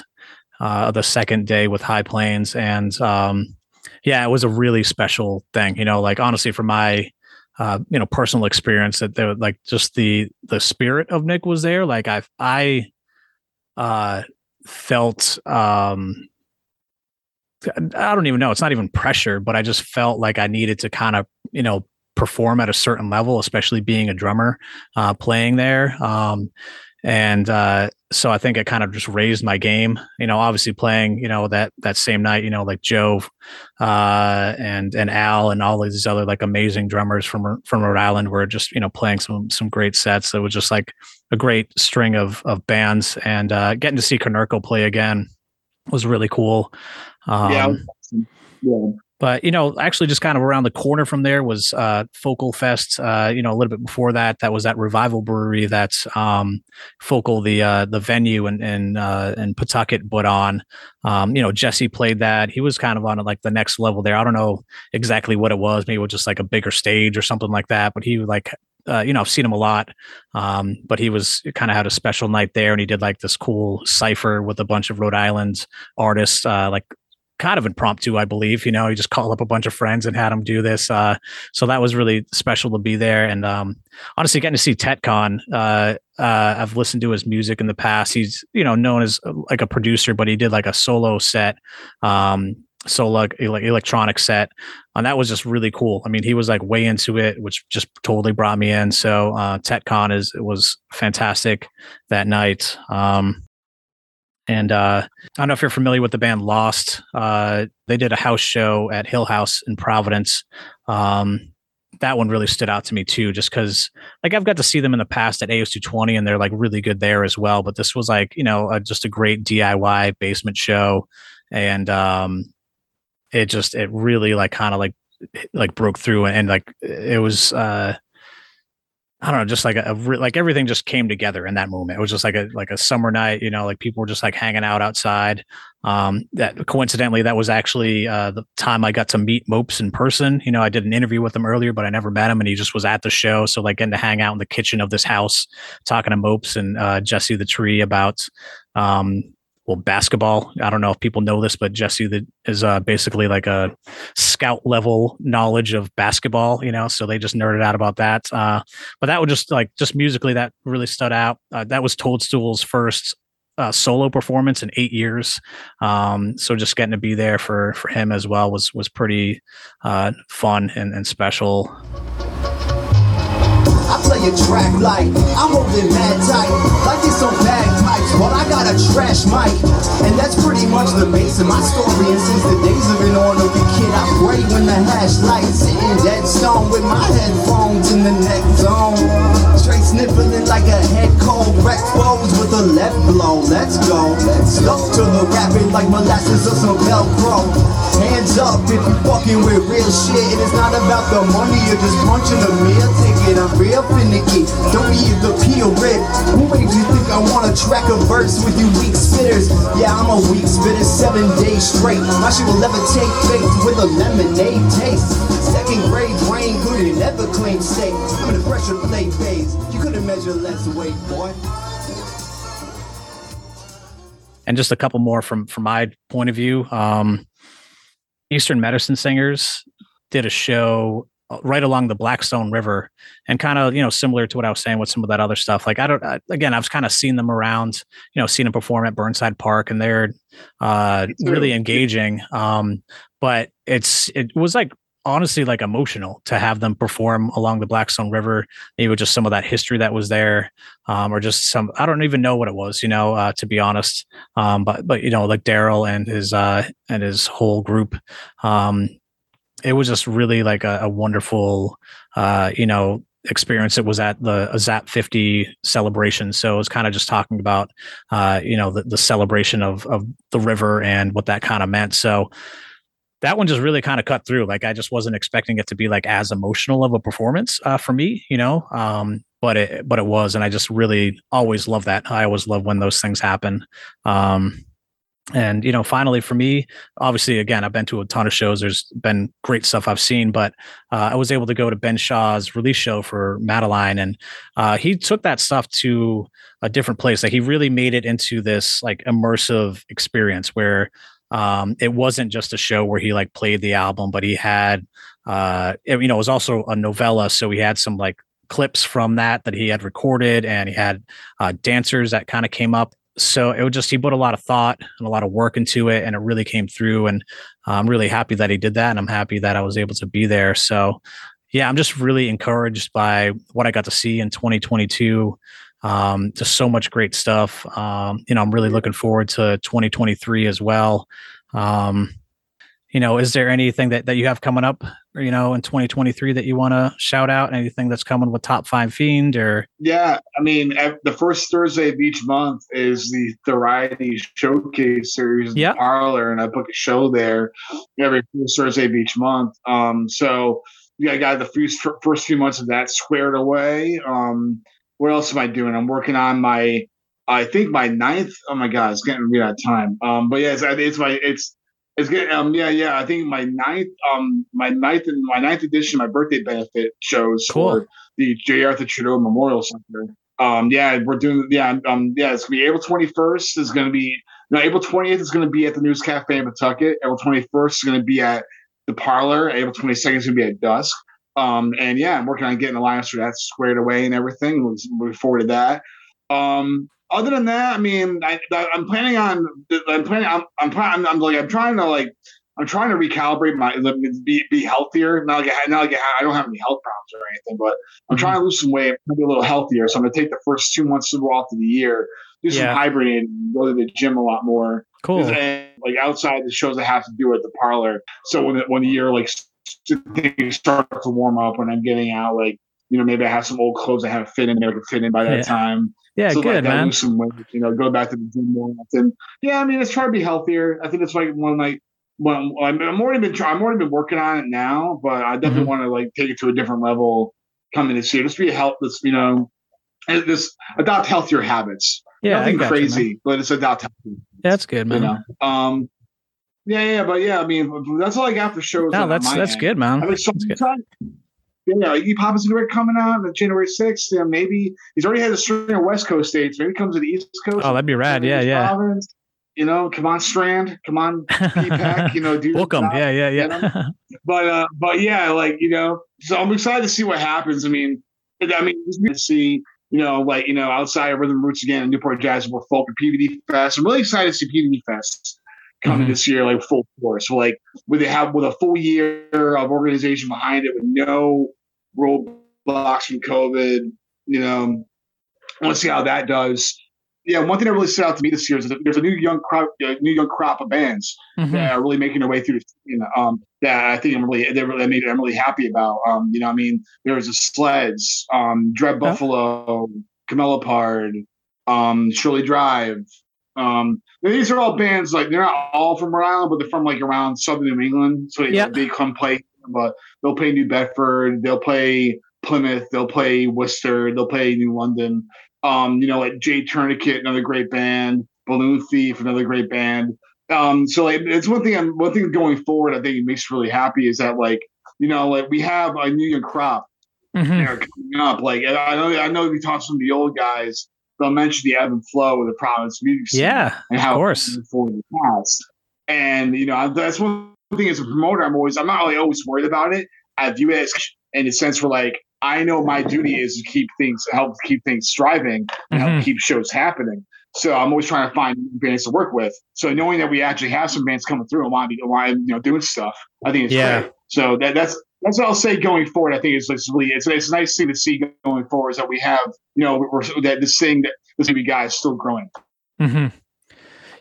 uh the second day with High Plains and um yeah, it was a really special thing. You know, like honestly for my uh, you know, personal experience that there like just the the spirit of Nick was there. Like I I uh, felt um, I don't even know. It's not even pressure, but I just felt like I needed to kind of, you know, perform at a certain level, especially being a drummer uh, playing there. Um, and uh, so I think it kind of just raised my game. You know, obviously playing, you know, that that same night, you know, like Joe uh, and and Al and all these other like amazing drummers from from Rhode Island were just you know playing some some great sets. It was just like a great string of of bands, and uh, getting to see Konerko play again was really cool. Um, yeah, yeah. But you know, actually, just kind of around the corner from there was uh, Focal Fest. Uh, you know, a little bit before that, that was that Revival Brewery. That's um, Focal, the uh, the venue in in, uh, in Pawtucket, put on. Um, you know, Jesse played that. He was kind of on like the next level there. I don't know exactly what it was. Maybe it was just like a bigger stage or something like that. But he like uh, you know, I've seen him a lot, um, but he was kind of had a special night there, and he did like this cool cipher with a bunch of Rhode Island artists, uh, like kind of impromptu, I believe. You know, he just called up a bunch of friends and had them do this. Uh, so that was really special to be there. And um, honestly, getting to see Tetcon, uh, uh, I've listened to his music in the past. He's you know known as uh, like a producer, but he did like a solo set, um, solo like electronic set, and that was just really cool. I mean, he was like way into it, which just totally brought me in. So uh, Tetcon is was fantastic that night. Um, and uh, I don't know if you're familiar with the band Lost. Uh, they did a house show at Hill House in Providence. Um, that one really stood out to me too, just because like I've got to see them in the past at AS220 and they're like really good there as well. But this was like, you know, just a great DIY basement show. And um, it just, it really like kind of like, like broke through and, and like it was, uh, I don't know, just like a, like everything just came together in that moment. It was just like a like a summer night, you know, like people were just like hanging out outside. Um, that coincidentally, that was actually uh, the time I got to meet Mopes in person. You know, I did an interview with him earlier, but I never met him, and he just was at the show. So like getting to hang out in the kitchen of this house, talking to Mopes and uh, Jesse the Tree about um, well basketball. I don't know if people know this, but Jesse the, is uh, basically like a scout level knowledge of basketball. You know, so they just nerded out about that. Uh, but that was just like just musically that really stood out. Uh, that was Toadstool's first uh, solo performance in eight years. Um, so just getting to be there for for him as well was was pretty uh, fun and, and special. I play a track like I'm holding tight, like it's bagpipes, but I got a trash mic, and that's pretty much the base of my story. And since the days of an orderly kid, I pray when the hash lights sitting dead stone with my headphones in the neck zone, straight sniffling like a head cold, wreck foes with a left blow. Let's go, stuck to the rapping like molasses or some Velcro. Hands up if you fucking with real shit, and it's not about the money, you're just punching a meal ticket. I'm real finicky. Don't be the peel red. Who made you think I wanna track a verse with you weak spitters? Yeah, I'm a weak spitter, seven days straight. My shit will never take faith with a lemonade taste. Second grade brain couldn't ever claim safe. I'm in the pressure plate phase. You couldn't measure less weight, boy. And just a couple more from from my point of view. Um, Eastern Medicine Singers did a show right along the Blackstone River, and kind of you know similar to what I was saying with some of that other stuff. Like I don't I, again, I've kind of seen them around, you know, seen them perform at Burnside Park, and they're uh, really engaging. Um, but it's it was like honestly like emotional to have them perform along the Blackstone River, maybe with just some of that history that was there, um, or just some I don't even know what it was, you know, uh, to be honest. Um, but but you know, like Daryl and his uh, and his whole group, um, it was just really like a, a wonderful, uh, you know, experience. It was at the Zap 50 celebration. So it was kind of just talking about, uh, you know, the, the celebration of, of the river and what that kind of meant. So that one just really kind of cut through. Like I just wasn't expecting it to be like as emotional of a performance uh, for me, you know. Um, but it but it was, and I just really always love that. I always love when those things happen. Um, and you know finally for me obviously again i've been to a ton of shows. There's been great stuff i've seen but uh, i was able to go to ben shaw's release show for madeline and uh, he took that stuff to a different place. Like he really made it into this like immersive experience where um, it wasn't just a show where he like played the album but he had uh, it, you know it was also a novella so he had some like clips from that that he had recorded and he had uh, dancers that kind of came up so it was just he put a lot of thought and a lot of work into it and it really came through and i'm really happy that he did that and i'm happy that i was able to be there. So yeah i'm just really encouraged by what i got to see in 2022 um, just so much great stuff. Um, you know i'm really looking forward to 2023 as well. Um, you know is there anything that, that you have coming up you know, in 2023 that you want to shout out? Anything that's coming with Top Five Fiend or? Yeah, I mean, the first Thursday of each month is the Variety Showcase series in the Parlor, and I book a show there every first Thursday of each month. Um, so yeah, I got the first first few months of that squared away. Um, what else am I doing? I'm working on my I think my ninth. Oh my god, it's getting me out of time. Um, but yeah, it's, it's my it's it's getting um yeah yeah. I think my ninth um my ninth and my ninth edition my birthday benefit shows cool. for the J. Arthur Trudeau Memorial Center. Um yeah, we're doing yeah um yeah it's gonna be April 21st is gonna be no April 20th is gonna be at the News Cafe in Pawtucket. April 21st is gonna be at the Parlor. April 22nd is gonna be at dusk. Um, and yeah, I'm working on getting the alliance for that squared away and everything. Moving forward to that. Um, other than that, I mean, I, am planning on. I'm planning. I'm. I'm, I'm, I'm like. I'm trying to like. I'm trying to recalibrate my be be healthier. Not like I, not like I don't have any health problems or anything, but I'm mm-hmm. trying to lose some weight, be a little healthier. So I'm gonna take the first two months off of the year, do some yeah. hibernating, go to the gym a lot more. Cool. And, like outside the shows I have to do at the parlor. So when the, when the year like things start to warm up, when I'm getting out, like you know maybe I have some old clothes I have fit in there to fit in by that yeah. time. Yeah, so good like, man. Lose some weight, you know, go back to the gym more often. Yeah, I mean, it's trying to be healthier. I think it's like one like when I'm already been trying, I'm already been working on it now, but I definitely mm-hmm. want to like take it to a different level coming this year. Just be a health, this you know, this adopt healthier habits. Yeah, nothing crazy, you, but it's adopt healthy. That's good, man. You know? Um, yeah, yeah, but yeah, I mean, that's all I got for shows. No, that's that's end. good, man. I mean, so yeah, Iggy Pop is coming out on January 6th. Yeah, maybe he's already had a string of West Coast states. Maybe he comes to the East Coast. Oh, that'd be rad. Yeah, yeah. Province. You know, come on, Strand. Come on, PPAC. You know, do welcome. Yeah, yeah, yeah. but uh, but yeah, like you know, so I'm excited to see what happens. I mean, I mean, just to see you know, like you know, outside of Rhythm Roots again, Newport Jazz World Folk and PVD Fest. I'm really excited to see PVD Fest coming mm-hmm. this year, like full force. Like with they have with a full year of organization behind it, with no roadblocks from COVID. You know, I want to see how that does. Yeah, one thing that really stood out to me this year is that there's a new young crop, uh, new young crop of bands mm-hmm. that are really making their way through. You know, um, that I think I'm really, they really made, I'm really happy about. Um, you know, I mean, there's a Sleds, um, Dread Buffalo, Camelopard, um, Shirley Drive. Um, these are all bands like they're not all from Rhode Island, but they're from like around Southern New England, so they, yeah. they come play but they'll play New Bedford, they'll play Plymouth, they'll play Worcester, they'll play New London. Um, you know, like Jay Tourniquet, another great band, Balloon Thief, another great band. Um, so like it's one thing I'm one thing going forward, I think it makes me really happy is that like, you know, like we have a new young crop mm-hmm. coming up. Like I know I know we talked to some of the old guys, they'll mention the ebb and flow of the province music yeah, and how of course. for the past. And you know, that's one thing as a promoter, I'm always I'm not really always worried about it. I view it as in a sense where like I know my duty is to keep things help keep things striving and mm-hmm. help keep shows happening. So I'm always trying to find bands to work with. So knowing that we actually have some bands coming through and want to be you know doing stuff, I think it's yeah. great. So that, that's that's what I'll say going forward. I think it's, it's really it's, it's a nice thing to see going forward is that we have you know we're, that this thing that this baby guy is still growing. Mm-hmm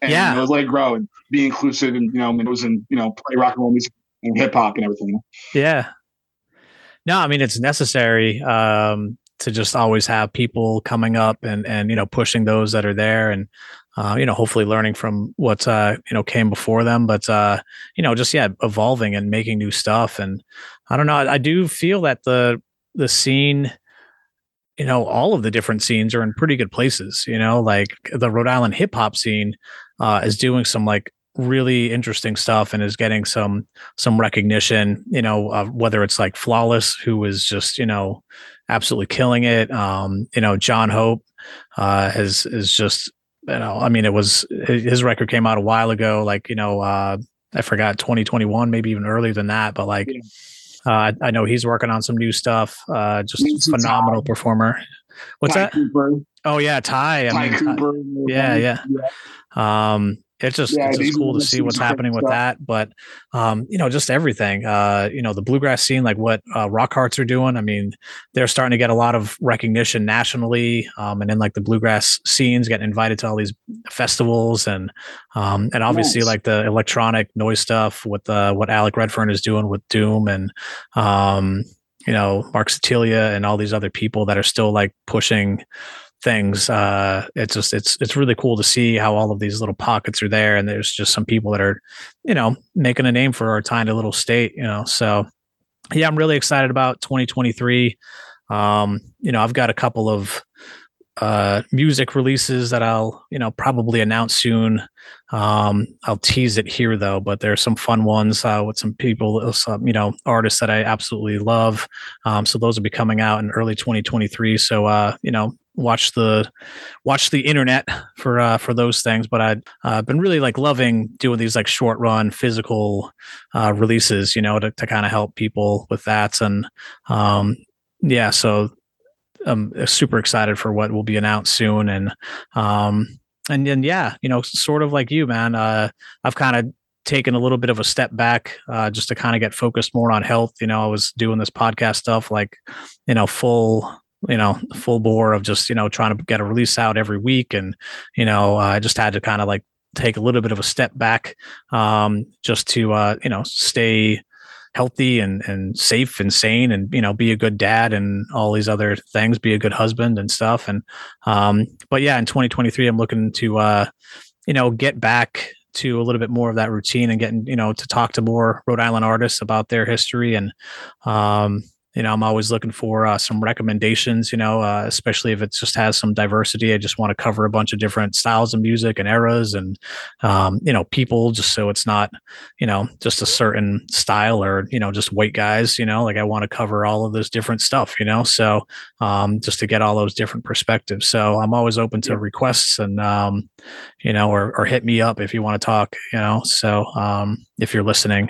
and yeah. you know, let it grow and be inclusive and you know it was in you know play rock and roll music and hip hop and everything. Yeah. No, I mean it's necessary um, to just always have people coming up and and you know pushing those that are there and uh, you know hopefully learning from what uh, you know came before them, but uh, you know just yeah evolving and making new stuff and I don't know I, I do feel that the the scene you know all of the different scenes are in pretty good places you know like the rhode island hip hop scene uh, is doing some like really interesting stuff and is getting some some recognition you know uh, whether it's like flawless who is just you know absolutely killing it um you know john hope uh is is just you know i mean it was his record came out a while ago like you know uh i forgot 2021 maybe even earlier than that but like yeah. uh, I know he's working on some new stuff. Uh, just phenomenal performer. What's Ty that? Cooper. Oh yeah, Ty. I Ty mean, Cooper. yeah, yeah. yeah. Um, it's just yeah, it's just cool to see what's happening with that. But um, you know, just everything. Uh, you know, the bluegrass scene, like what uh, Rock Hearts are doing. I mean, they're starting to get a lot of recognition nationally, um, and then like the bluegrass scenes getting invited to all these festivals, and um, and obviously nice. like the electronic noise stuff with uh, what Alec Redfern is doing with Doom, and um, you know, Mark Sicilia and all these other people that are still like pushing things. Uh, it's just it's it's really cool to see how all of these little pockets are there, and there's just some people that are, you know, making a name for our tiny little state. You know, so yeah, I'm really excited about 2023. Um, you know, I've got a couple of uh, music releases that I'll, you know, probably announce soon. Um, I'll tease it here though, but there's some fun ones uh, with some people, some, you know, artists that I absolutely love. Um, so those will be coming out in early 2023. So, uh, you know, watch the watch the internet for uh, for those things. But I've uh, been really like loving doing these like short run physical uh, releases, you know, to, to kind of help people with that. And um, yeah, so I'm super excited for what will be announced soon. And um, and then yeah, you know, sort of like you, man. Uh, I've kind of taken a little bit of a step back uh, just to kind of get focused more on health. You know, I was doing this podcast stuff like, you know, full you know full bore of just you know trying to get a release out every week. And you know i just had to kind of like take a little bit of a step back um just to uh you know stay healthy and and safe and sane and you know be a good dad and all these other things be a good husband and stuff. And um but yeah in 2023 i'm looking to uh you know get back to a little bit more of that routine and getting you know to talk to more Rhode Island artists about their history and um you know, I'm always looking for uh, some recommendations, you know, uh, especially if it just has some diversity. I just want to cover a bunch of different styles of music and eras and, um, you know, people just so it's not, you know, just a certain style or, you know, just white guys, you know, like I want to cover all of this different stuff, you know, so um, just to get all those different perspectives. So I'm always open to requests and, um, you know, or, or hit me up if you want to talk, you know, so um, if you're listening,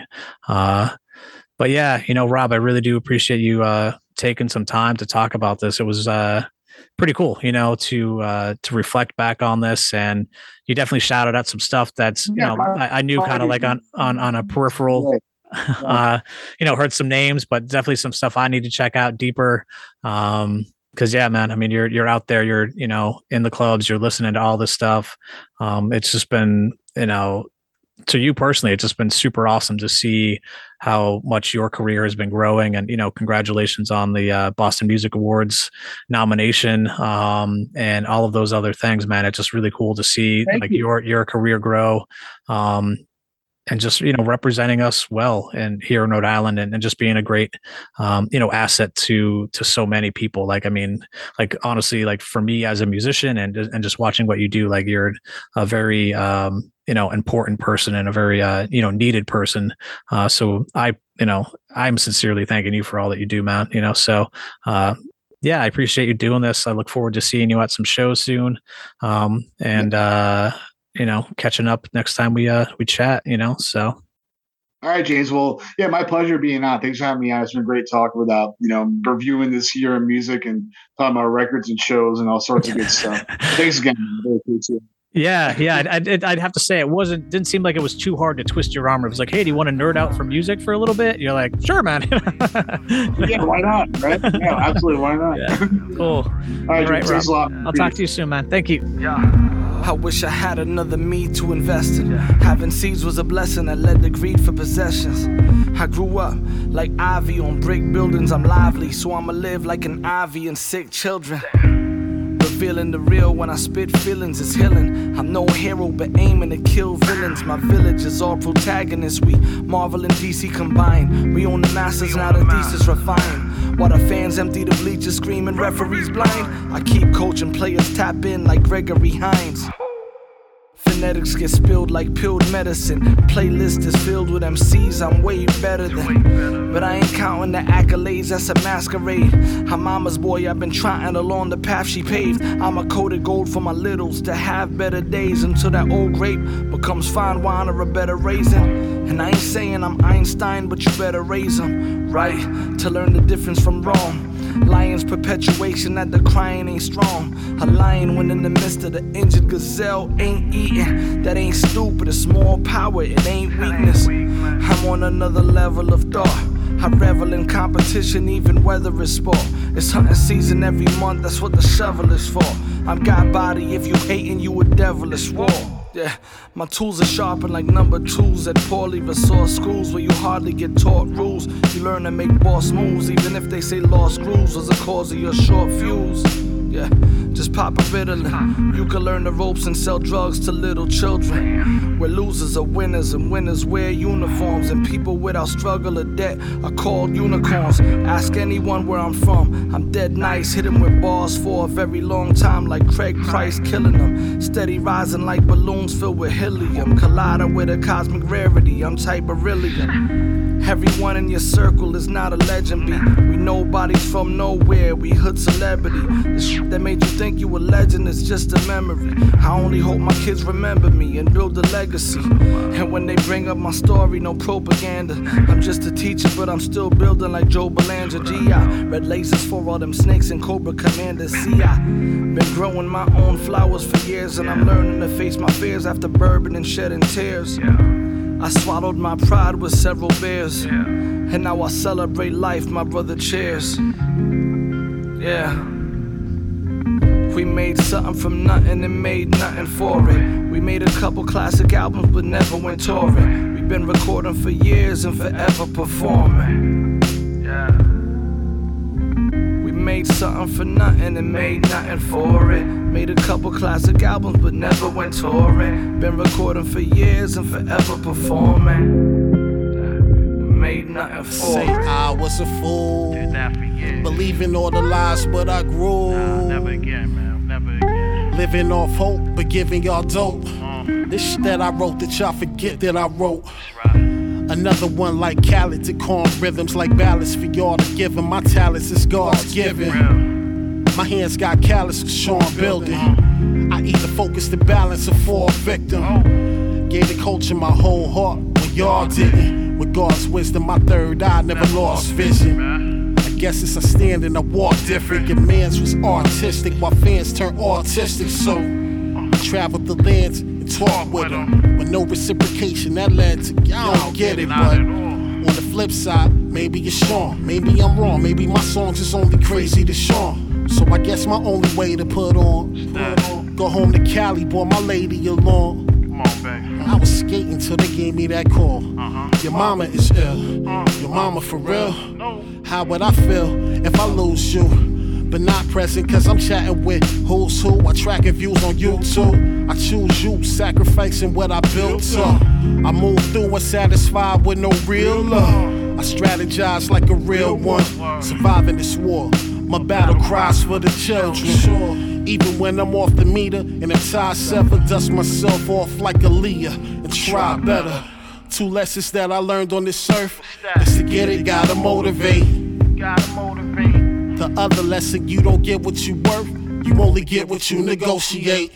uh, but yeah, you know, Rob, I really do appreciate you uh, taking some time to talk about this. It was uh, pretty cool, you know, to uh, to reflect back on this, and you definitely shouted out some stuff that's you yeah, know I, I, knew kind of like on on on a peripheral. uh, you know, heard some names, but definitely some stuff I need to check out deeper. Um, because yeah, man, I mean, you're you're out there, you're you know in the clubs, you're listening to all this stuff. Um, it's just been you know to you personally, it's just been super awesome to see how much your career has been growing. And, you know, congratulations on the uh, Boston Music Awards nomination um, and all of those other things, man. It's just really cool to see Thank like you. your, your career grow. Um, and just you know representing us well and here in Rhode Island and, and just being a great um, you know asset to to so many people like I mean like honestly like for me as a musician and and just watching what you do like you're a very um, you know important person and a very uh, you know needed person uh, so i you know i'm sincerely thanking you for all that you do Matt. you know so uh, yeah i appreciate you doing this i look forward to seeing you at some shows soon um, and uh, you know catching up next time we uh we chat you know so all right, James. Well, yeah, my pleasure being on. Thanks for having me on. It's been great talking about, you know, reviewing this year in music and talking about records and shows and all sorts of good stuff. Thanks again. Really appreciate it. Yeah, yeah. I'd, I'd, have to say it wasn't didn't seem like it was too hard to twist your arm. It was like, hey, do you want to nerd out for music for a little bit? You're like, sure, man. yeah, why not? Right? Yeah, absolutely. Why not? Yeah. Cool. All right, All right Rob. a lot. I'll talk to you soon, man. Thank you. Yeah. I wish I had another me to invest in. Yeah. Having seeds was a blessing that led to greed for possessions. I grew up like ivy on brick buildings. I'm lively, so I'ma live like an ivy and sick children feeling the real when I spit feelings, it's healing. I'm no hero, but aiming to kill villains. My village is all protagonists. We Marvel and DC combined. We own the masters, now the thesis refined. While the fans empty the bleachers, screaming referees blind. I keep coaching players tap in like Gregory Hines. Phonetics get spilled like pilled medicine. Playlist is filled with MCs I'm way better than. But I ain't counting the accolades, that's a masquerade. Her mama's boy, I've been trotting along the path she paved. I'm a coated gold for my littles to have better days until that old grape becomes fine wine or a better raisin. And I ain't saying I'm Einstein, but you better raise them, right? To learn the difference from wrong. Lion's perpetuation that the crying ain't strong. A lion when in the midst of the injured gazelle ain't eating. That ain't stupid, it's more power, it ain't weakness. I'm on another level of thought. I revel in competition, even whether it's sport. It's hunting season every month, that's what the shovel is for. I'm God body, if you hating, you a devilish war. Yeah, my tools are sharpened like number twos at poorly resourced schools where you hardly get taught rules. You learn to make boss moves, even if they say lost grooves was the cause of your short fuse. Yeah, just pop a Ritalin. You can learn the ropes and sell drugs to little children. Where losers are winners and winners wear uniforms, and people without struggle or debt are called unicorns. Ask anyone where I'm from. I'm dead nice, hitting with bars for a very long time, like Craig Price killing them. Steady rising like balloons filled with helium, colliding with a cosmic rarity. I'm type beryllium. Everyone in your circle is not a legend. We nobodies from nowhere, we hood celebrity. That made you think you a legend is just a memory. I only hope my kids remember me and build a legacy. And when they bring up my story, no propaganda. I'm just a teacher, but I'm still building like Joe Belanger. G.I. Red lasers for all them snakes and Cobra Commanders. See, I been growing my own flowers for years, and I'm learning to face my fears after bourbon and shedding tears. I swallowed my pride with several beers. And now I celebrate life, my brother cheers. Yeah. We made something from nothing and made nothing for it. We made a couple classic albums but never went touring. We've been recording for years and forever performing. Yeah. We made something for nothing and made nothing for it. Made a couple classic albums, but never went touring. Been recording for years and forever performing. Made nothing for Say it. I was a fool. Believing all the lies, but I grew. Nah, never again, man. Never again. Living off hope, but giving y'all dope. Uh-huh. This shit that I wrote that y'all forget that I wrote. Another one like Khaled to calm rhythms like ballads for y'all to give 'em. My talents is God's given. My hands got callous for Sean building. Uh-huh. I either focus the balance or fall victim. Oh. Gave the culture my whole heart when y'all didn't. God's wisdom, my third eye never lost vision. I guess it's a stand and I walk different. Your man's was artistic while fans turn autistic. So I traveled the lands and talked with them. With no reciprocation, that led to y'all don't get it, but. On the flip side, maybe it's Sean. Maybe I'm wrong. Maybe my songs is only crazy to Sean. So I guess my only way to put on, go home to Cali, boy, my lady along. Come on, baby. I was skating till they gave me that call. Uh-huh. Your mama is ill. Your mama for real. How would I feel if I lose you? But not present, cause I'm chatting with who's who. I tracking views on YouTube. I choose you, sacrificing what I built up. I move through and satisfied with no real love. I strategize like a real one, surviving this war. My battle cries for the children. Even when I'm off the meter and I'm tired, sever, dust myself off like a Leah and try better. Two lessons that I learned on this earth is to get it, gotta motivate. Gotta motivate. The other lesson, you don't get what you worth, you only get what you negotiate.